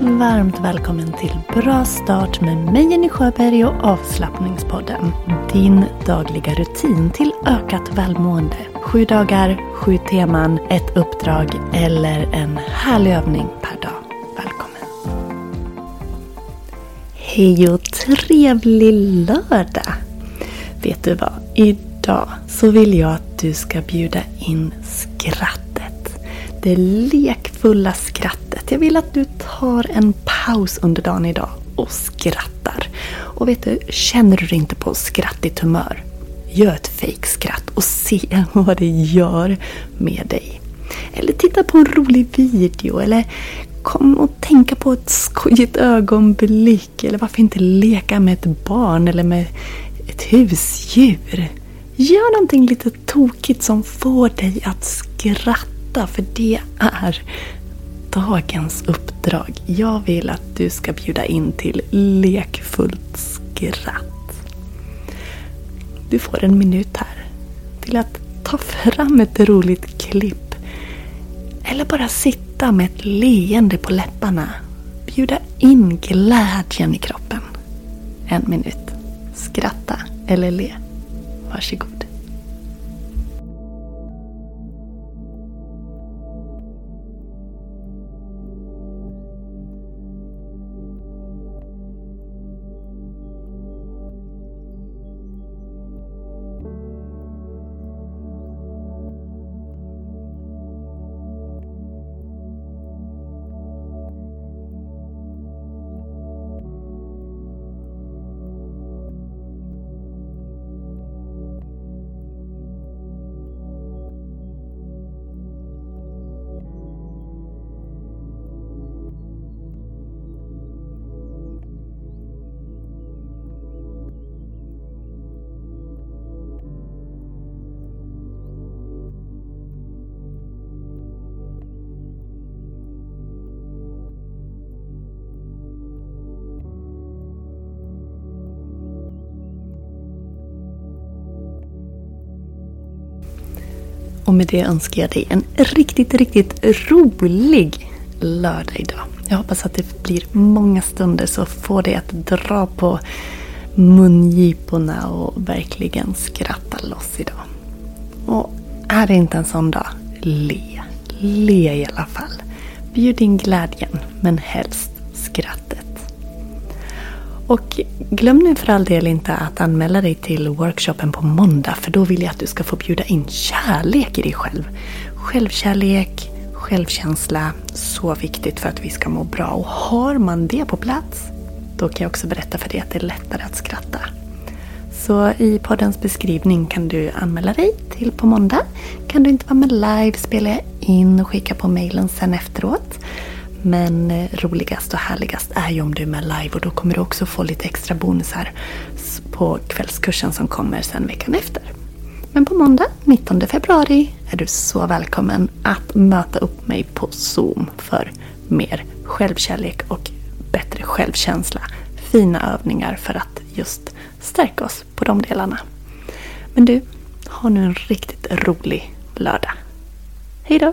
Varmt välkommen till Bra start med mig Jenny Sjöberg och avslappningspodden. Din dagliga rutin till ökat välmående. Sju dagar, sju teman, ett uppdrag eller en härlig övning per dag. Välkommen! Hej och trevlig lördag! Vet du vad? Idag så vill jag att du ska bjuda in skrattet. Det lekfulla skrattet. Jag vill att du tar en paus under dagen idag och skrattar. Och vet du, känner du dig inte på skrattigt humör? Gör ett fejkskratt och se vad det gör med dig. Eller titta på en rolig video eller kom och tänka på ett skojigt ögonblick. Eller varför inte leka med ett barn eller med ett husdjur. Gör någonting lite tokigt som får dig att skratta. För det är dagens uppdrag. Jag vill att du ska bjuda in till lekfullt skratt. Du får en minut här till att ta fram ett roligt klipp. Eller bara sitta med ett leende på läpparna. Bjuda in glädjen i kroppen. En minut. Skratta eller le. Başka Och med det önskar jag dig en riktigt, riktigt rolig lördag idag. Jag hoppas att det blir många stunder så får dig att dra på mungiporna och verkligen skratta loss idag. Och är det inte en sån dag, le. Le i alla fall. Bjud in glädjen, men helst skratt. Och glöm nu för all del inte att anmäla dig till workshopen på måndag för då vill jag att du ska få bjuda in kärlek i dig själv. Självkärlek, självkänsla, så viktigt för att vi ska må bra. Och har man det på plats, då kan jag också berätta för dig att det är lättare att skratta. Så i poddens beskrivning kan du anmäla dig till på måndag. Kan du inte vara med live spelar jag in och skickar på mailen sen efteråt. Men eh, roligast och härligast är ju om du är med live och då kommer du också få lite extra bonusar på kvällskursen som kommer sen veckan efter. Men på måndag 19 februari är du så välkommen att möta upp mig på Zoom för mer självkärlek och bättre självkänsla. Fina övningar för att just stärka oss på de delarna. Men du, ha nu en riktigt rolig lördag. Hejdå!